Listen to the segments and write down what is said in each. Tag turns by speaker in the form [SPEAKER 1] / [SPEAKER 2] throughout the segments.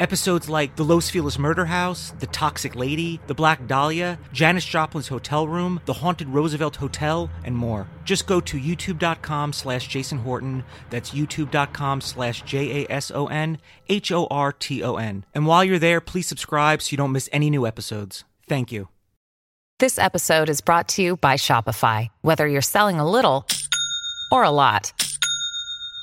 [SPEAKER 1] Episodes like The Los Feliz Murder House, The Toxic Lady, The Black Dahlia, Janis Joplin's Hotel Room, The Haunted Roosevelt Hotel, and more. Just go to youtube.com slash Jason Horton. That's youtube.com slash J A S O N H O R T O N. And while you're there, please subscribe so you don't miss any new episodes. Thank you.
[SPEAKER 2] This episode is brought to you by Shopify. Whether you're selling a little or a lot,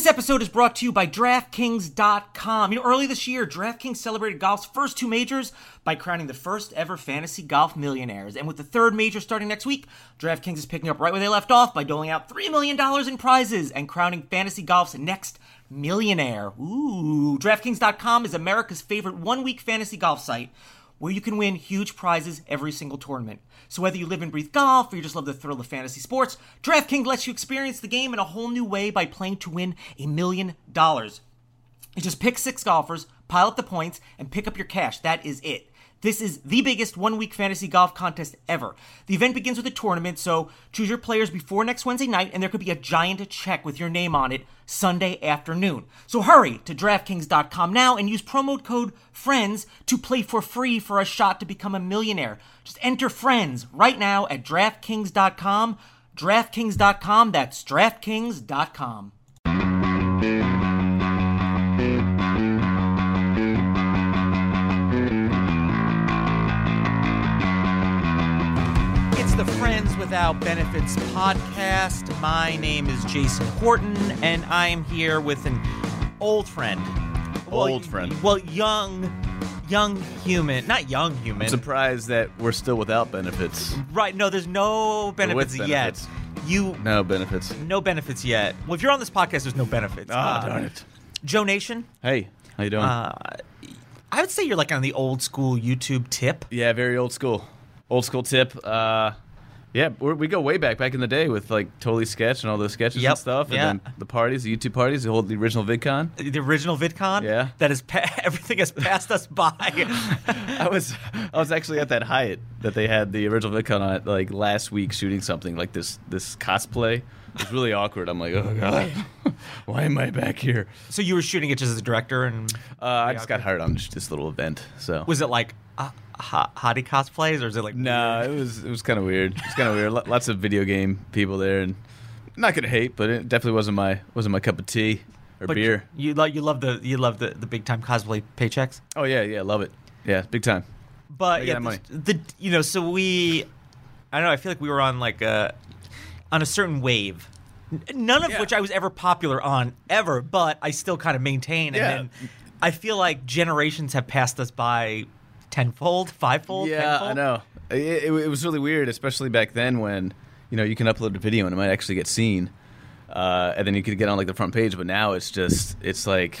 [SPEAKER 1] This episode is brought to you by DraftKings.com. You know, early this year, DraftKings celebrated golf's first two majors by crowning the first ever fantasy golf millionaires. And with the third major starting next week, DraftKings is picking up right where they left off by doling out $3 million in prizes and crowning fantasy golf's next millionaire. Ooh. DraftKings.com is America's favorite one week fantasy golf site where you can win huge prizes every single tournament. So whether you live and breathe golf or you just love the thrill of fantasy sports, DraftKings lets you experience the game in a whole new way by playing to win a million dollars. You just pick six golfers, pile up the points, and pick up your cash. That is it. This is the biggest one week fantasy golf contest ever. The event begins with a tournament, so choose your players before next Wednesday night, and there could be a giant check with your name on it Sunday afternoon. So hurry to DraftKings.com now and use promo code FRIENDS to play for free for a shot to become a millionaire. Just enter FRIENDS right now at DraftKings.com. DraftKings.com, that's DraftKings.com. Without Benefits podcast. My name is Jason Horton, and I am here with an old friend.
[SPEAKER 3] Old friend.
[SPEAKER 1] Well, young, young human. Not young human.
[SPEAKER 3] I'm surprised that we're still without benefits.
[SPEAKER 1] Right. No, there's no benefits,
[SPEAKER 3] with
[SPEAKER 1] yet. You
[SPEAKER 3] No benefits.
[SPEAKER 1] no benefits yet. Well, if you're on this podcast, there's no benefits.
[SPEAKER 3] Ah,
[SPEAKER 1] Uh,
[SPEAKER 3] darn it.
[SPEAKER 1] Joe Nation.
[SPEAKER 3] Hey, how you doing?
[SPEAKER 1] Uh, I would say you're like on the old school YouTube tip.
[SPEAKER 3] yeah, very old school. Old school tip. Uh, yeah, we're, we go way back, back in the day with like Totally Sketch and all those sketches
[SPEAKER 1] Yep,
[SPEAKER 3] and stuff. And
[SPEAKER 1] yeah.
[SPEAKER 3] then the parties, the YouTube parties, the whole the original VidCon.
[SPEAKER 1] The original VidCon.
[SPEAKER 3] Yeah.
[SPEAKER 1] That is pa- everything has passed us by.
[SPEAKER 3] I was I was actually at that Hyatt that they had the original VidCon on it like last week shooting something like this this cosplay. It was really awkward. I'm like, oh god, why am I back here?
[SPEAKER 1] so you were shooting it just as a director, and
[SPEAKER 3] Uh, I just got hired on this, this little event, so
[SPEAKER 1] was it like uh, ho- hottie cosplays, or is it like
[SPEAKER 3] No, it was it was kind of weird. It's kind of weird. Lots of video game people there, and not gonna hate, but it definitely wasn't my wasn't my cup of tea or
[SPEAKER 1] But
[SPEAKER 3] beer.
[SPEAKER 1] You love you love the you love the, the big time cosplay paychecks.
[SPEAKER 3] Oh yeah, yeah, love it. Yeah, big time.
[SPEAKER 1] But
[SPEAKER 3] Make
[SPEAKER 1] yeah, the, the you know, so we, I don't know. I feel like we were on like a on a certain wave. None of
[SPEAKER 3] Yeah.
[SPEAKER 1] which I was ever popular on ever, but I still kind of maintain.
[SPEAKER 3] Yeah.
[SPEAKER 1] And then I feel like generations have passed us by tenfold, fivefold.
[SPEAKER 3] yeah,
[SPEAKER 1] tenfold.
[SPEAKER 3] I know. It, it, it was really weird, especially back then when you know you can upload a video and it might actually get seen, uh, and then you could get on like the front page. But now it's just it's like.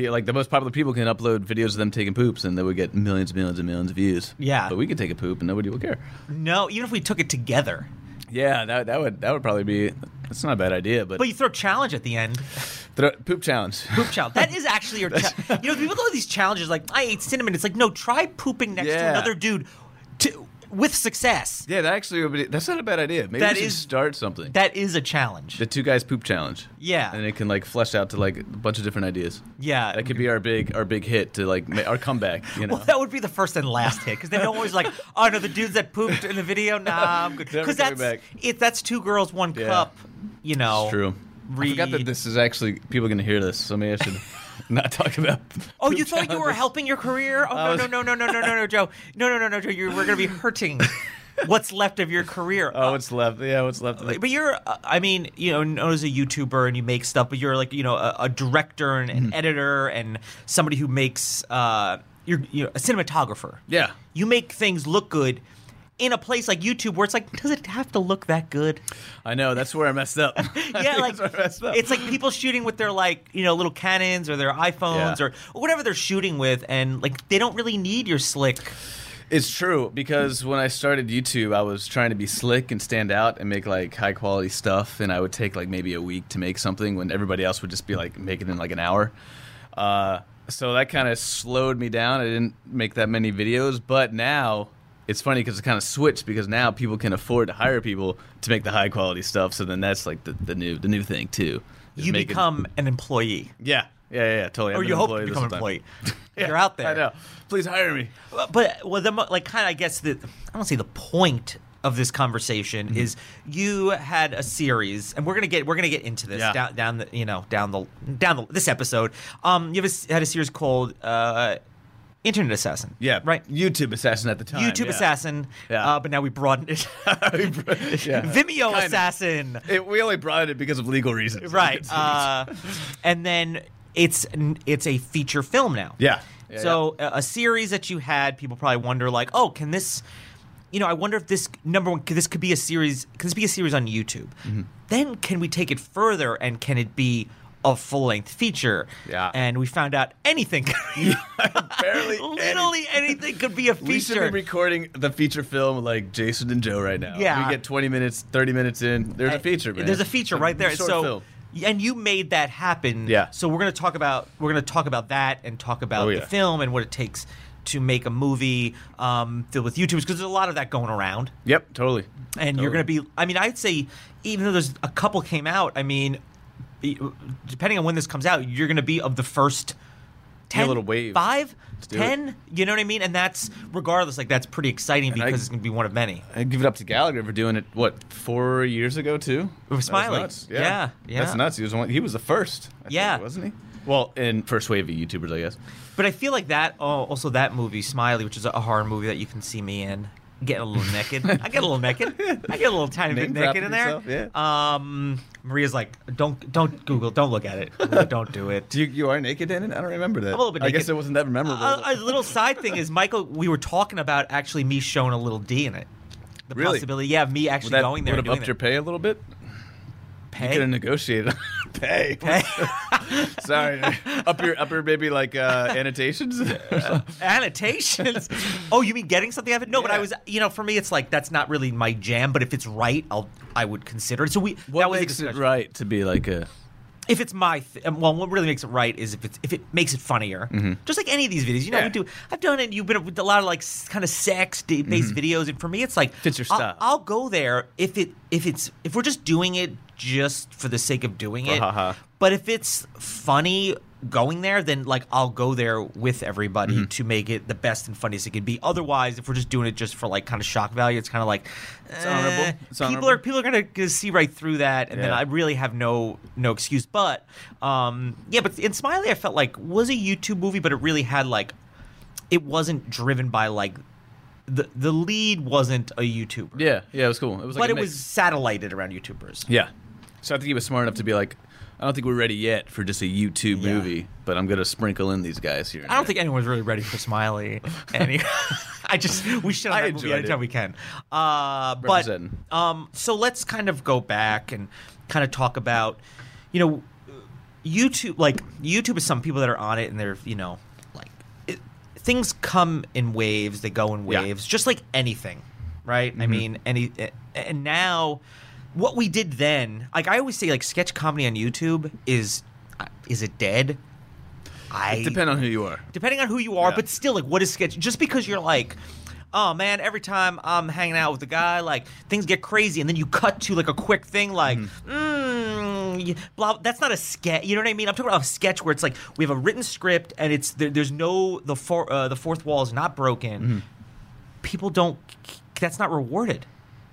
[SPEAKER 3] Like the most popular people can upload videos of them taking poops, and they would get millions and millions and millions of views.
[SPEAKER 1] Yeah.
[SPEAKER 3] but we could take a poop and nobody would care.
[SPEAKER 1] No, even if we took it together.
[SPEAKER 3] Yeah, that, that would that would probably be. That's not a bad idea, but,
[SPEAKER 1] But you throw challenge at the end.
[SPEAKER 3] Throw- poop challenge.
[SPEAKER 1] Poop challenge. That is actually your. Cha- you know, people do these challenges like I ate cinnamon. It's like no, try pooping next to another dude, to, with success.
[SPEAKER 3] Yeah, that actually would be. That's not a bad idea. Maybe
[SPEAKER 1] That
[SPEAKER 3] we should
[SPEAKER 1] is-
[SPEAKER 3] start something.
[SPEAKER 1] That is a challenge.
[SPEAKER 3] the two guys poop challenge.
[SPEAKER 1] Yeah.
[SPEAKER 3] and it can like flesh out to like a bunch of different ideas.
[SPEAKER 1] Yeah.
[SPEAKER 3] that could be our big our big hit to like ma- our comeback. You know,
[SPEAKER 1] Well, that would be the first and last hit because then no always like, "Oh no, the dudes that pooped in the video, nah, I'm good."
[SPEAKER 3] Never
[SPEAKER 1] Because
[SPEAKER 3] coming
[SPEAKER 1] that's
[SPEAKER 3] back.
[SPEAKER 1] it. That's two girls, one
[SPEAKER 3] Yeah.
[SPEAKER 1] cup. You know,
[SPEAKER 3] it's true. I forgot that this is actually people are going to hear this, so maybe I should not talk about.
[SPEAKER 1] Oh, you thought you were helping your career? Oh no,
[SPEAKER 3] was-
[SPEAKER 1] no, no, no, no, no, no, no, Joe. No, no, no, no, Joe. You're, we're going to be hurting what's left of your career.
[SPEAKER 3] Oh, what's left? Yeah, what's left? Of it?
[SPEAKER 1] But you're, uh, I mean, you know, known as a YouTuber and you make stuff, but you're like, you know, a, a director and
[SPEAKER 3] Mm-hmm.
[SPEAKER 1] an editor and somebody who makes, uh, you're, you're a cinematographer.
[SPEAKER 3] Yeah.
[SPEAKER 1] You make things look good, in a place like YouTube where it's like, does it have to look that good?
[SPEAKER 3] I know that's where I messed up.
[SPEAKER 1] Yeah, like
[SPEAKER 3] That's where I messed up.
[SPEAKER 1] it's like people shooting with their like you know little Canons or their iPhones
[SPEAKER 3] Yeah.
[SPEAKER 1] or, or whatever they're shooting with, and like they don't really need your slick.
[SPEAKER 3] It's true because when I started YouTube, I was trying to be slick and stand out and make like high quality stuff, and I would take like maybe a week to make something when everybody else would just be like make it in like an hour. Uh, so that kind of slowed me down. I didn't make that many videos, but now it's funny because it kind of switched because now people can afford to hire people to make the high quality stuff. So then that's like the, the new the new thing too.
[SPEAKER 1] You
[SPEAKER 3] making-
[SPEAKER 1] become an employee,
[SPEAKER 3] yeah yeah yeah, yeah totally.
[SPEAKER 1] Or you hope to become an employee. You're out there.
[SPEAKER 3] I know. Please hire me.
[SPEAKER 1] But well, the like kind of I guess the I don't say the point of this conversation
[SPEAKER 3] Mm-hmm.
[SPEAKER 1] is you had a series, and we're gonna get we're gonna get into this
[SPEAKER 3] Yeah.
[SPEAKER 1] down down the you know down the down the this episode. Um, you have a had a series called uh, Internet Assassin.
[SPEAKER 3] Yeah,
[SPEAKER 1] right.
[SPEAKER 3] YouTube assassin at the time.
[SPEAKER 1] YouTube
[SPEAKER 3] yeah.
[SPEAKER 1] Assassin.
[SPEAKER 3] Yeah.
[SPEAKER 1] Uh, but now we broadened it.
[SPEAKER 3] Yeah.
[SPEAKER 1] Vimeo
[SPEAKER 3] Kinda.
[SPEAKER 1] Assassin.
[SPEAKER 3] It, we only brought it because of legal reasons.
[SPEAKER 1] Right. Uh, and then it's it's a feature film now.
[SPEAKER 3] yeah. Yeah,
[SPEAKER 1] so a a series that you had, people probably wonder like, oh, can this? You know, I wonder if this number one, could this could be a series? Could this be a series on YouTube?
[SPEAKER 3] Mm-hmm.
[SPEAKER 1] Then can we take it further and can it be a full length feature?
[SPEAKER 3] Yeah.
[SPEAKER 1] And we found out anything.
[SPEAKER 3] barely.
[SPEAKER 1] Literally anything could be a feature.
[SPEAKER 3] We should be recording the feature film like Jason and Joe right now.
[SPEAKER 1] Yeah.
[SPEAKER 3] We get 20 minutes, 30 minutes in. There's a feature, man.
[SPEAKER 1] There's a feature right there.
[SPEAKER 3] Short
[SPEAKER 1] so,
[SPEAKER 3] film.
[SPEAKER 1] and you made that happen.
[SPEAKER 3] Yeah.
[SPEAKER 1] So we're gonna talk about we're gonna talk about that and talk about
[SPEAKER 3] Oh,
[SPEAKER 1] the film and what it takes to make a movie um, filled with YouTubers because there's a lot of that going around.
[SPEAKER 3] Yep, totally.
[SPEAKER 1] And you're going to be. I mean, I'd say even though there's a couple came out. I mean, depending on when this comes out, you're going to be of the first.
[SPEAKER 3] a
[SPEAKER 1] 10,
[SPEAKER 3] little wave.
[SPEAKER 1] five,
[SPEAKER 3] do it.
[SPEAKER 1] You know what I mean? And that's regardless. Like that's pretty exciting
[SPEAKER 3] I-
[SPEAKER 1] because it's going to be one of many.
[SPEAKER 3] I give it up to Gallagher for doing it. What four years ago too?
[SPEAKER 1] With Smiley.
[SPEAKER 3] nuts.
[SPEAKER 1] Yeah, yeah.
[SPEAKER 3] That's nuts. He was one, he was the first. I think,
[SPEAKER 1] Yeah.
[SPEAKER 3] wasn't he? Well, in first wave of YouTubers, I guess.
[SPEAKER 1] But I feel like that. Oh, also that movie, Smiley, which is a horror movie that you can see me in, getting a little naked. I get a little naked. I get a little tiny bit naked in there.
[SPEAKER 3] yourself,
[SPEAKER 1] Um, Maria's like, don't don't Google, don't look at it, don't do it.
[SPEAKER 3] You, you are naked in it? I don't remember that.
[SPEAKER 1] a little bit
[SPEAKER 3] I guess it wasn't that memorable.
[SPEAKER 1] A, a little side thing is, Michael, we were talking about actually me showing a little D in it. The
[SPEAKER 3] Really?
[SPEAKER 1] possibility, yeah, of me actually
[SPEAKER 3] that
[SPEAKER 1] going there.
[SPEAKER 3] would have upped your pay a little bit. You could
[SPEAKER 1] Pay?
[SPEAKER 3] have negotiated pay.
[SPEAKER 1] Pay?
[SPEAKER 3] Sorry, up your up your maybe like uh, annotations.
[SPEAKER 1] annotations. oh, you mean getting something out of it? No, but I was, you know, for me, it's like that's not really my jam. But if it's right, I'll, I would consider it. So we,
[SPEAKER 3] what
[SPEAKER 1] that was
[SPEAKER 3] makes it right to be like a?
[SPEAKER 1] If it's my, th- um, well, what really makes it right is if it's if it makes it funnier. Just like any of these videos, you know,
[SPEAKER 3] Mm-hmm. Yeah.
[SPEAKER 1] we do. I've done it. You've been with a lot of like kind of sex based videos, and for me, it's like
[SPEAKER 3] Mm-hmm. Fits your
[SPEAKER 1] I'll- I'll, go there if it if it's if we're just doing it just for the sake of doing it. But if it's funny going there, then like I'll go there with everybody
[SPEAKER 3] Mm-hmm.
[SPEAKER 1] to make it the best and funniest it can be. Otherwise, if we're just doing it just for like kind of shock value, it's kind of like it's
[SPEAKER 3] honorable. It's
[SPEAKER 1] people
[SPEAKER 3] honorable.
[SPEAKER 1] are people are gonna, gonna see right through that, and then I really have no no excuse. But um, yeah, but in Smiley, I felt like was a YouTube movie, but it really had like it wasn't driven by like the the lead wasn't a YouTuber,
[SPEAKER 3] Yeah, yeah, it was cool. It was like
[SPEAKER 1] but it
[SPEAKER 3] mix.
[SPEAKER 1] was satellited around YouTubers.
[SPEAKER 3] Yeah. So I think he was smart enough to be like, I don't think we're ready yet for just a YouTube
[SPEAKER 1] Yeah.
[SPEAKER 3] movie, but I'm gonna sprinkle in these guys here.
[SPEAKER 1] I don't
[SPEAKER 3] there."
[SPEAKER 1] think anyone's really ready for Smiley. Any, I just we should have movie anytime
[SPEAKER 3] it.
[SPEAKER 1] we can. Uh, but um, so let's kind of go back and kind of talk about, you know, YouTube. Like YouTube is some people that are on it and they're you know like it, things come in waves. They go in
[SPEAKER 3] Yeah.
[SPEAKER 1] waves, just like anything, right? I mean, any and now. What we did then, like I always say, like sketch comedy on YouTube is, uh, is it dead? I
[SPEAKER 3] It depends on who you are.
[SPEAKER 1] depending on who you are,
[SPEAKER 3] Yeah.
[SPEAKER 1] but still, like, what is sketch? Just because you're like, oh man, every time I'm hanging out with a guy, like things get crazy, and then you cut to like a quick thing, like, mm, y- blah. That's not a sketch. You know what I mean? I'm talking about a sketch where it's like we have a written script, and it's there, there's no the four uh, the fourth wall is not broken. People don't. That's not rewarded.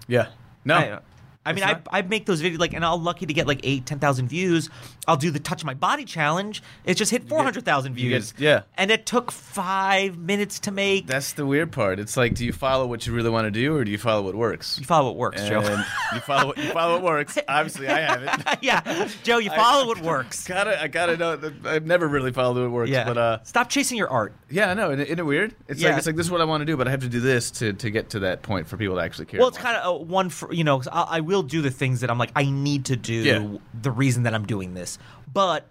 [SPEAKER 3] Yeah. No.
[SPEAKER 1] I- I mean,
[SPEAKER 3] It's
[SPEAKER 1] I. I make those videos like, and I'm lucky to get like eight, ten thousand views. I'll do the touch my body challenge. It just hit four hundred thousand
[SPEAKER 3] you get-
[SPEAKER 1] views.
[SPEAKER 3] yeah.
[SPEAKER 1] and it took five minutes to make.
[SPEAKER 3] That's the weird part. It's like, do you follow what you really want to do, or do you follow what works?
[SPEAKER 1] you follow what works,
[SPEAKER 3] And
[SPEAKER 1] Joe.
[SPEAKER 3] you follow what you follow what works. Obviously, I haven't.
[SPEAKER 1] yeah, Joe, you
[SPEAKER 3] I-
[SPEAKER 1] follow what works.
[SPEAKER 3] Gotta, I gotta know. that I've never really followed what works.
[SPEAKER 1] Yeah,
[SPEAKER 3] But uh,
[SPEAKER 1] stop chasing your art.
[SPEAKER 3] yeah, no, isn't, isn't it weird? It's
[SPEAKER 1] Yeah.
[SPEAKER 3] like it's like this is what I want to do, but I have to do this to to get to that point for people to actually care.
[SPEAKER 1] Well, it's kind of uh, one for you know. 'cause I, I will do the things that I'm like I need to do.
[SPEAKER 3] Yeah.
[SPEAKER 1] The reason that I'm doing this, but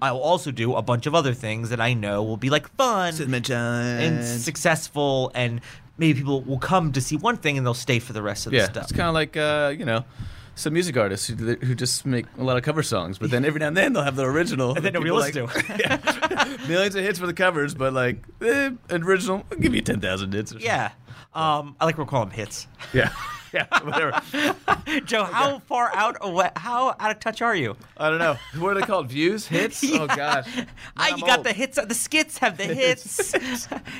[SPEAKER 1] I will also do a bunch of other things that I know will be like fun and successful, and maybe people will come to see one thing and they'll stay for the rest of
[SPEAKER 3] yeah,
[SPEAKER 1] the stuff.
[SPEAKER 3] it's kind of like uh, you know. Some music artists who, who just make a lot of cover songs, but then every now and then they'll have the original.
[SPEAKER 1] And then nobody
[SPEAKER 3] people
[SPEAKER 1] listens
[SPEAKER 3] like. Yeah. Millions of hits for the covers, but like eh, original, I'll give you ten thousand hits. Or
[SPEAKER 1] yeah. Um, I like we call them hits.
[SPEAKER 3] yeah, yeah, whatever.
[SPEAKER 1] Joe, how far out away, how out of touch are you?
[SPEAKER 3] I don't know. What are they called? Views, hits? Oh gosh.
[SPEAKER 1] Ah,
[SPEAKER 3] I'm
[SPEAKER 1] you got
[SPEAKER 3] old.
[SPEAKER 1] the hits. The skits have the hits.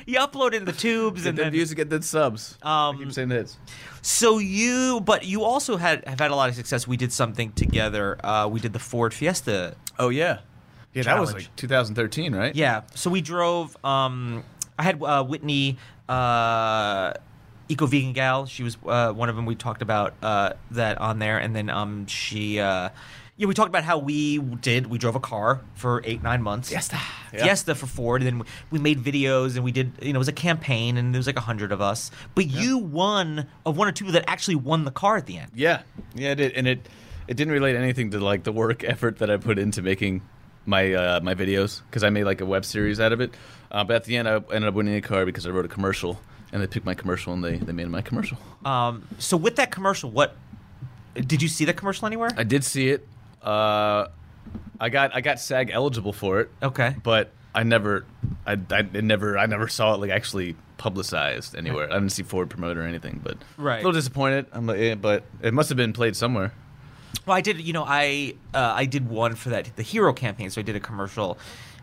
[SPEAKER 1] you upload in the tubes
[SPEAKER 3] Get
[SPEAKER 1] and
[SPEAKER 3] the
[SPEAKER 1] then
[SPEAKER 3] views to get the subs. I
[SPEAKER 1] Um,
[SPEAKER 3] keep saying the hits.
[SPEAKER 1] So you, but you also had have had a lot of success. We did something together. Uh, we did the Ford Fiesta.
[SPEAKER 3] Oh yeah, yeah. That was like 2013, right?
[SPEAKER 1] Yeah. So we drove. Um, I had uh, Whitney, uh, Eco Vegan Gal. She was uh, one of them. We talked about uh, that on there, and then um, she. Uh, yeah, we talked about how we did. We drove a car for eight, nine months. Fiesta,
[SPEAKER 3] Yeah.
[SPEAKER 1] Fiesta for Ford, and then we, we made videos, and we did. You know, it was a campaign, and there was like a hundred of us. But you won of one or two that actually won the car at the end.
[SPEAKER 3] Yeah, yeah. It did, and it it didn't relate anything to like the work effort that I put into making my uh, my videos because I made like a web series out of it. Uh, but at the end, I ended up winning a car because I wrote a commercial, and they picked my commercial and they they made my commercial.
[SPEAKER 1] Um, so with that commercial, what did you see that commercial anywhere?
[SPEAKER 3] I did see it. Uh, I got I got SAG eligible for it.
[SPEAKER 1] Okay.
[SPEAKER 3] but I never, I, I never, I never saw it like actually publicized anywhere. I didn't see Ford promote or anything, but
[SPEAKER 1] Right.
[SPEAKER 3] a little disappointed. I'm like, eh, but it must have been played somewhere.
[SPEAKER 1] Well, I did. You know, I uh, I did one for that the hero campaign. So I did a commercial,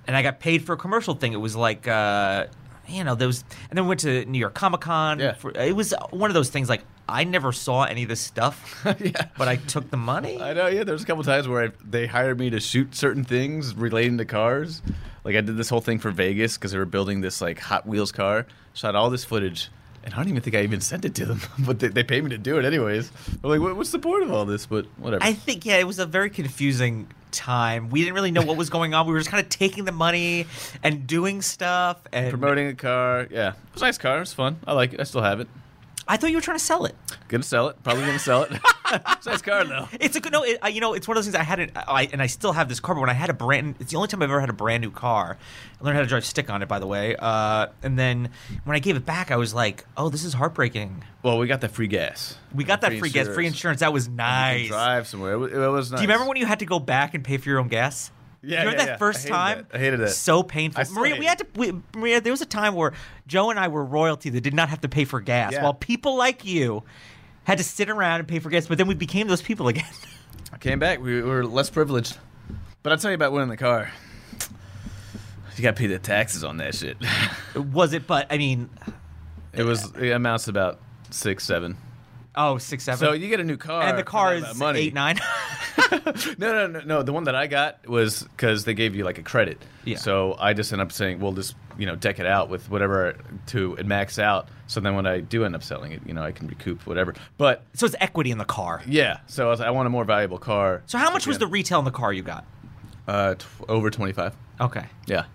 [SPEAKER 1] and I got paid for a commercial thing. It was like. Uh, you know, there was, and then we went to New York Comic Con.
[SPEAKER 3] Yeah.
[SPEAKER 1] For, it was one of those things like I never saw any of this stuff,
[SPEAKER 3] yeah.
[SPEAKER 1] but I took the money.
[SPEAKER 3] I know, yeah. There was a couple times where I, they hired me to shoot certain things relating to cars. Like I did this whole thing for Vegas because they were building this like Hot Wheels car. Shot all this footage, and I don't even think I even sent it to them, but they, they paid me to do it anyways. I'm like, what, what's the point of all this? But whatever.
[SPEAKER 1] I think yeah, it was a very confusing time. We didn't really know what was going on. We were just kind of taking the money and doing stuff and
[SPEAKER 3] Promoting a car, yeah, it was a nice car. It was fun. I like it. I still have it.
[SPEAKER 1] I thought you were trying to sell it.
[SPEAKER 3] Gonna sell it. Probably gonna sell it. it's a nice car though.
[SPEAKER 1] It's a good no. It, you know, it's one of those things I hadn't, I, and I still have this car. But when I had a brand, it's the only time I've ever had a brand new car. I learned how to drive stick on it, by the way. Uh, and then when I gave it back, I was like, "Oh, this is heartbreaking."
[SPEAKER 3] Well, we got the free gas.
[SPEAKER 1] We got that free, gas, free insurance. That was
[SPEAKER 3] You
[SPEAKER 1] nice.
[SPEAKER 3] can drive somewhere. It was, it was nice.
[SPEAKER 1] Do you remember when you had to go back and pay for your own gas?
[SPEAKER 3] Yeah,
[SPEAKER 1] you remember
[SPEAKER 3] yeah,
[SPEAKER 1] that
[SPEAKER 3] yeah.
[SPEAKER 1] first
[SPEAKER 3] I
[SPEAKER 1] time?
[SPEAKER 3] that. I hated it.
[SPEAKER 1] So painful. Maria, we had to. We, Maria, there was a time where Joe and I were royalty that did not have to pay for gas,
[SPEAKER 3] Yeah.
[SPEAKER 1] while people like you had to sit around and pay for gas. But then we became those people again.
[SPEAKER 3] I came back. We were less privileged. But I'll tell you about winning the car. You got to pay the taxes on that shit.
[SPEAKER 1] was it? But I mean,
[SPEAKER 3] It was. It amounts to about six, seven.
[SPEAKER 1] oh, six, seven.
[SPEAKER 3] So you get a new car,
[SPEAKER 1] and the car is
[SPEAKER 3] money.
[SPEAKER 1] eight nine.
[SPEAKER 3] No, no, no, no. The one that I got was because they gave you like a credit.
[SPEAKER 1] Yeah.
[SPEAKER 3] So I just end up saying, well, just you know, deck it out with whatever to it max out. So then when I do end up selling it, you know, I can recoup whatever. But
[SPEAKER 1] so it's equity in the car.
[SPEAKER 3] yeah, so I, was, I want a more valuable car.
[SPEAKER 1] So how much was the retail in the car you got?
[SPEAKER 3] uh t- over twenty five?
[SPEAKER 1] Okay.
[SPEAKER 3] Yeah.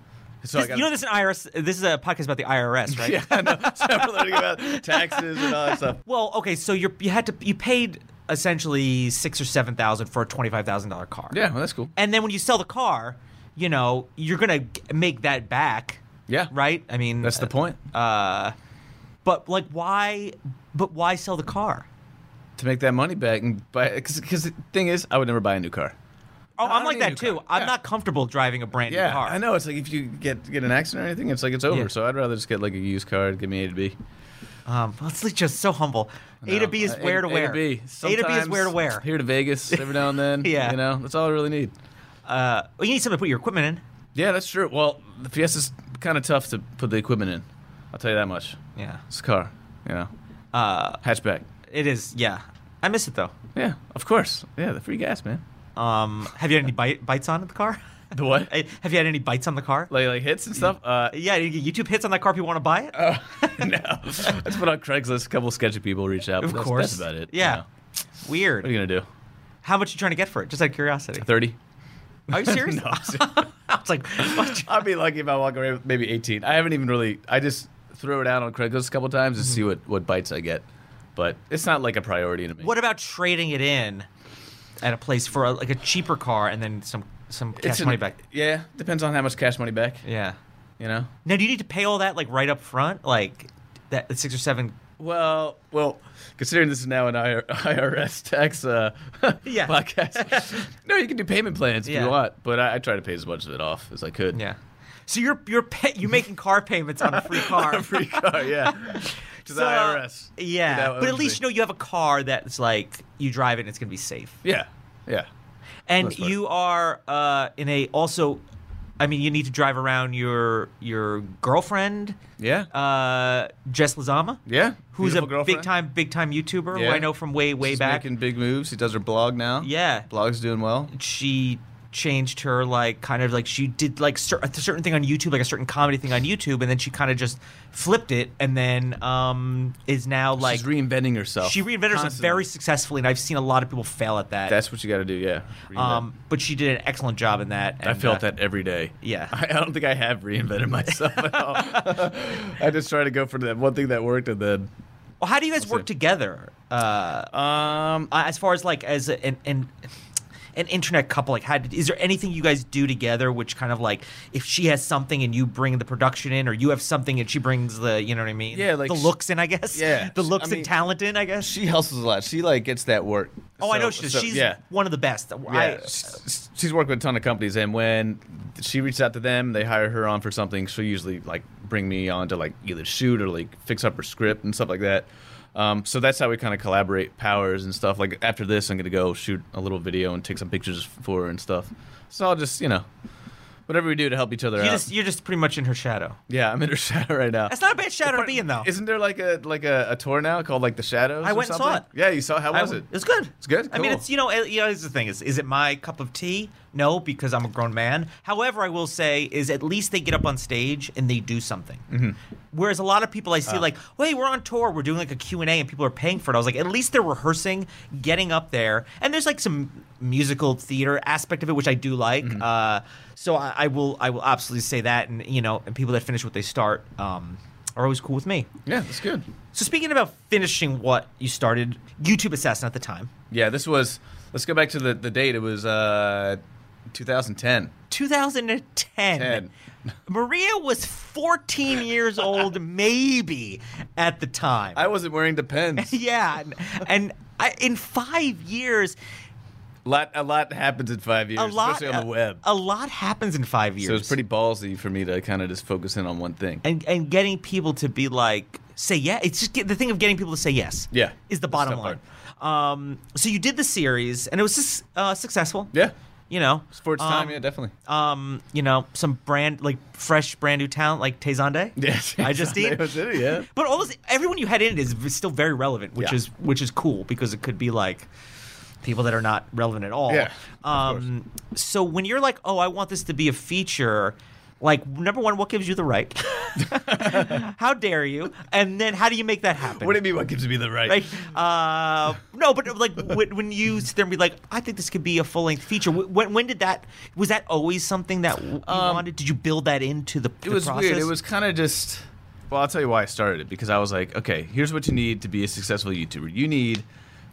[SPEAKER 3] So
[SPEAKER 1] This-
[SPEAKER 3] I got,
[SPEAKER 1] you know this is an IRS. This is a podcast about the IRS, right?
[SPEAKER 3] yeah, I know. So we're learning about taxes and all that stuff.
[SPEAKER 1] Well, okay, so you you had to you paid essentially six or seven thousand for a twenty five thousand dollar car.
[SPEAKER 3] Yeah, well, that's cool.
[SPEAKER 1] And then when you sell the car, you know you're gonna make that back.
[SPEAKER 3] Yeah.
[SPEAKER 1] Right. I mean,
[SPEAKER 3] That's the point.
[SPEAKER 1] Uh, but like, why? But why sell the car?
[SPEAKER 3] to make that money back and buy. Because the thing is, I would never buy a new car.
[SPEAKER 1] Oh, I'm like that too.
[SPEAKER 3] car.
[SPEAKER 1] I'm
[SPEAKER 3] Yeah.
[SPEAKER 1] not comfortable driving a brand
[SPEAKER 3] Yeah,
[SPEAKER 1] new car.
[SPEAKER 3] I know. It's like if you get get an accident or anything, it's like it's over.
[SPEAKER 1] Yeah.
[SPEAKER 3] So I'd rather just get like a used car, give me A to B.
[SPEAKER 1] Um, let's just so humble. A to B is
[SPEAKER 3] Uh,
[SPEAKER 1] where to where.
[SPEAKER 3] A
[SPEAKER 1] wear.
[SPEAKER 3] to B.
[SPEAKER 1] A to B is where to wear.
[SPEAKER 3] Here to Vegas every now and then.
[SPEAKER 1] Yeah.
[SPEAKER 3] you know that's all I really need.
[SPEAKER 1] Uh, well, you need something to put your equipment in.
[SPEAKER 3] Yeah, that's true. Well, the Fiesta's kind of tough to put the equipment in. I'll tell you that much.
[SPEAKER 1] Yeah.
[SPEAKER 3] It's a car, you know,
[SPEAKER 1] Uh,
[SPEAKER 3] hatchback.
[SPEAKER 1] it is. Yeah. I miss it though.
[SPEAKER 3] Yeah, of course. Yeah, the free gas, man.
[SPEAKER 1] Um, have you had any bite, bites on the car?
[SPEAKER 3] The what?
[SPEAKER 1] Have you had any bites on the car?
[SPEAKER 3] like like hits and stuff. Uh,
[SPEAKER 1] yeah, YouTube hits on that car. People want to buy it.
[SPEAKER 3] no, I just put on Craigslist. A couple sketchy people reach out.
[SPEAKER 1] of
[SPEAKER 3] that's,
[SPEAKER 1] course.
[SPEAKER 3] that's about it.
[SPEAKER 1] Yeah.
[SPEAKER 3] you know.
[SPEAKER 1] Weird.
[SPEAKER 3] What are you gonna do?
[SPEAKER 1] How much you trying to get for it? Just out of curiosity.
[SPEAKER 3] Thirty.
[SPEAKER 1] Are you serious?
[SPEAKER 3] No.
[SPEAKER 1] I was like, what?
[SPEAKER 3] I'd be lucky if I walk away with maybe 18. I haven't even really. I just throw it out on Craigslist a couple times to see what what bites I get, but it's not like a priority to me.
[SPEAKER 1] what about trading it in at a place for a, like a cheaper car and then some some cash
[SPEAKER 3] It's an-
[SPEAKER 1] money back?
[SPEAKER 3] Yeah, depends on how much cash money back.
[SPEAKER 1] Yeah.
[SPEAKER 3] You know.
[SPEAKER 1] Now, do you need to pay all that like right up front, like that six or seven?
[SPEAKER 3] Well, well, considering this is now an IRS tax uh,
[SPEAKER 1] Yeah.
[SPEAKER 3] podcast, no, you can do payment plans if
[SPEAKER 1] Yeah.
[SPEAKER 3] you want, but I, I try to pay as much of it off as I could.
[SPEAKER 1] Yeah. So you're you're pay, you're making car payments on a free car.
[SPEAKER 3] a free car, yeah. To the
[SPEAKER 1] So,
[SPEAKER 3] IRS.
[SPEAKER 1] Yeah, but at least you know you have a car that's like you drive it and it's gonna be safe.
[SPEAKER 3] Yeah, yeah.
[SPEAKER 1] And you are uh, in a also, I mean, you need to drive around your your girlfriend,
[SPEAKER 3] Yeah.
[SPEAKER 1] uh, Jess Lizama,
[SPEAKER 3] yeah.
[SPEAKER 1] who's
[SPEAKER 3] Beautiful
[SPEAKER 1] a
[SPEAKER 3] girlfriend.
[SPEAKER 1] big time big time YouTuber who
[SPEAKER 3] Yeah.
[SPEAKER 1] I know from way way
[SPEAKER 3] She's
[SPEAKER 1] back.
[SPEAKER 3] making big moves. She does her blog now.
[SPEAKER 1] Yeah.
[SPEAKER 3] Blog's doing well.
[SPEAKER 1] she changed her like kind of like she did like cer- a certain thing on YouTube, like a certain comedy thing on YouTube, and then she kind of just flipped it, and then um is now like
[SPEAKER 3] She's reinventing herself.
[SPEAKER 1] she reinvented herself
[SPEAKER 3] constantly.
[SPEAKER 1] very successfully, and I've seen a lot of people fail at that.
[SPEAKER 3] That's what you got to do. Yeah.
[SPEAKER 1] Um, but she did an excellent job in that.
[SPEAKER 3] I
[SPEAKER 1] and,
[SPEAKER 3] felt
[SPEAKER 1] uh,
[SPEAKER 3] that every day.
[SPEAKER 1] yeah.
[SPEAKER 3] I, I don't think I have reinvented myself at all. I just try to go for that one thing that worked, and then
[SPEAKER 1] Well, how do you guys work together? Uh,
[SPEAKER 3] um,
[SPEAKER 1] as far as like as a, an, an an internet couple, like, how, is there anything you guys do together? Which kind of like, if she has something and you bring the production in, or you have something and she brings the, you know what I mean?
[SPEAKER 3] Yeah, like
[SPEAKER 1] the
[SPEAKER 3] sh-
[SPEAKER 1] looks in, I guess.
[SPEAKER 3] Yeah,
[SPEAKER 1] the looks
[SPEAKER 3] I
[SPEAKER 1] and talent in, I guess.
[SPEAKER 3] she hustles a lot. She like gets that work.
[SPEAKER 1] oh, I know she does.
[SPEAKER 3] so-
[SPEAKER 1] She's
[SPEAKER 3] yeah.
[SPEAKER 1] one of the best.
[SPEAKER 3] Yeah,
[SPEAKER 1] I,
[SPEAKER 3] s- she's worked with a ton of companies, and when she reaches out to them, they hire her on for something. She'll usually like bring me on to like either shoot or like fix up her script and stuff like that. Um, so that's how we kind of collaborate powers and stuff. Like after this, I'm gonna go shoot a little video and take some pictures for her and stuff. So I'll just you know, whatever we do to help each other
[SPEAKER 1] you
[SPEAKER 3] out.
[SPEAKER 1] just, you're just pretty much in her shadow.
[SPEAKER 3] yeah, I'm in her shadow right now.
[SPEAKER 1] That's not a bad shadow to be in, though.
[SPEAKER 3] Isn't there like a like a, a tour now called like the Shadows?
[SPEAKER 1] I
[SPEAKER 3] or
[SPEAKER 1] went and saw it.
[SPEAKER 3] Yeah, you saw. How
[SPEAKER 1] I-
[SPEAKER 3] was it?
[SPEAKER 1] It's good.
[SPEAKER 3] It's good?
[SPEAKER 1] I mean, it's you know, it- you know, here's the thing: is is it my cup of tea? No, because I'm a grown man. However, I will say is at least they get up on stage and they do something.
[SPEAKER 3] Mm-hmm.
[SPEAKER 1] Whereas a lot of people I
[SPEAKER 3] Uh.
[SPEAKER 1] see like, wait, we're on tour, we're doing like a Q and A, and people are paying for it. I was like, at least they're rehearsing, getting up there, and there's like some musical theater aspect of it, which I do like.
[SPEAKER 3] Mm-hmm.
[SPEAKER 1] Uh, so I, I will, I will absolutely say that, and you know, and people that finish what they start. Um, are always cool with me.
[SPEAKER 3] yeah, that's good.
[SPEAKER 1] So speaking about finishing what you started, YouTube Assassin at the time,
[SPEAKER 3] Yeah, this was. Let's go back to the, the date. It was uh, 2010.
[SPEAKER 1] 2010.
[SPEAKER 3] 10.
[SPEAKER 1] Maria was 14 years old, maybe at the time.
[SPEAKER 3] I wasn't wearing Depends.
[SPEAKER 1] yeah, and, and I, in five years,
[SPEAKER 3] a lot, a lot happens in five years,
[SPEAKER 1] a lot,
[SPEAKER 3] especially on the web.
[SPEAKER 1] A, lot happens in five years.
[SPEAKER 3] so it's pretty ballsy for me to kind of just focus in on one thing.
[SPEAKER 1] and and getting people to be like say yeah. It's just the thing of getting people to say yes.
[SPEAKER 3] Yeah,
[SPEAKER 1] is the bottom line. Um, so you did the series, and it was just, uh, successful.
[SPEAKER 3] Yeah,
[SPEAKER 1] You know,
[SPEAKER 3] for its time,
[SPEAKER 1] Um,
[SPEAKER 3] yeah, definitely.
[SPEAKER 1] um, you know, some brand like fresh, brand new talent like Tezande.
[SPEAKER 3] Yes,
[SPEAKER 1] I just did.
[SPEAKER 3] yeah.
[SPEAKER 1] But all this, everyone you had in it is still very relevant, which
[SPEAKER 3] Yeah.
[SPEAKER 1] is which is cool because it could be like people that are not relevant at all.
[SPEAKER 3] Yeah,
[SPEAKER 1] Um. So when you're like, oh, I want this to be a feature. Like number one, what gives you the right? how dare you? And then how do you make that happen?
[SPEAKER 3] What do you mean? What gives me the right?
[SPEAKER 1] like, uh, no, but like when, when you sit there and be like, I think this could be a full length feature. When, when did that? Was that always something that you wanted? Did you build that into the?
[SPEAKER 3] Um, it
[SPEAKER 1] the
[SPEAKER 3] was
[SPEAKER 1] process?
[SPEAKER 3] weird. It was kind of just. Well, I'll tell you why I started it because I was like, okay, here's what you need to be a successful YouTuber. You need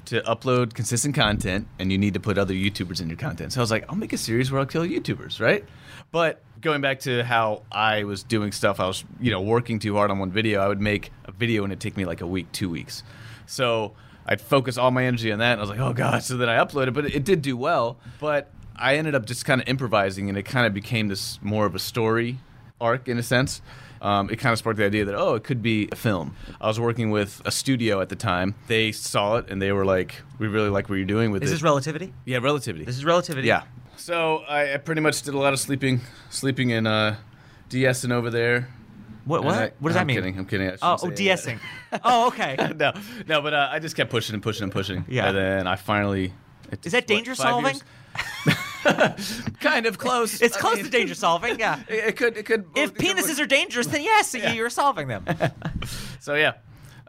[SPEAKER 3] to upload consistent content, and you need to put other YouTubers in your content. So I was like, I'll make a series where I'll kill YouTubers, right? But going back to how I was doing stuff, I was you know working too hard on one video. I would make a video and it'd take me like a week, two weeks. So I'd focus all my energy on that, and I was like, oh god. So then I uploaded, but it did do well. But I ended up just kind of improvising, and it kind of became this more of a story arc in a sense. Um, it kind of sparked the idea that oh, it could be a film. I was working with a studio at the time. They saw it and they were like, "We really like what you're doing with
[SPEAKER 1] Is
[SPEAKER 3] it."
[SPEAKER 1] this relativity?
[SPEAKER 3] yeah, relativity.
[SPEAKER 1] This is relativity.
[SPEAKER 3] yeah. So I, I pretty much did a lot of sleeping, sleeping in uh, de-essing over there.
[SPEAKER 1] What? What?
[SPEAKER 3] I-
[SPEAKER 1] what does that
[SPEAKER 3] I'm
[SPEAKER 1] mean?
[SPEAKER 3] Kidding, I'm kidding.
[SPEAKER 1] Oh, oh,
[SPEAKER 3] say
[SPEAKER 1] oh, okay.
[SPEAKER 3] no, no, but uh, I just kept pushing and pushing and pushing.
[SPEAKER 1] Yeah.
[SPEAKER 3] And then I finally.
[SPEAKER 1] Is that
[SPEAKER 3] what,
[SPEAKER 1] danger solving?
[SPEAKER 3] years? kind of close.
[SPEAKER 1] It's
[SPEAKER 3] I
[SPEAKER 1] close
[SPEAKER 3] mean,
[SPEAKER 1] to danger solving. Yeah.
[SPEAKER 3] It, could. It could.
[SPEAKER 1] If
[SPEAKER 3] it could
[SPEAKER 1] penises are dangerous, then yes, you're solving them.
[SPEAKER 3] So yeah.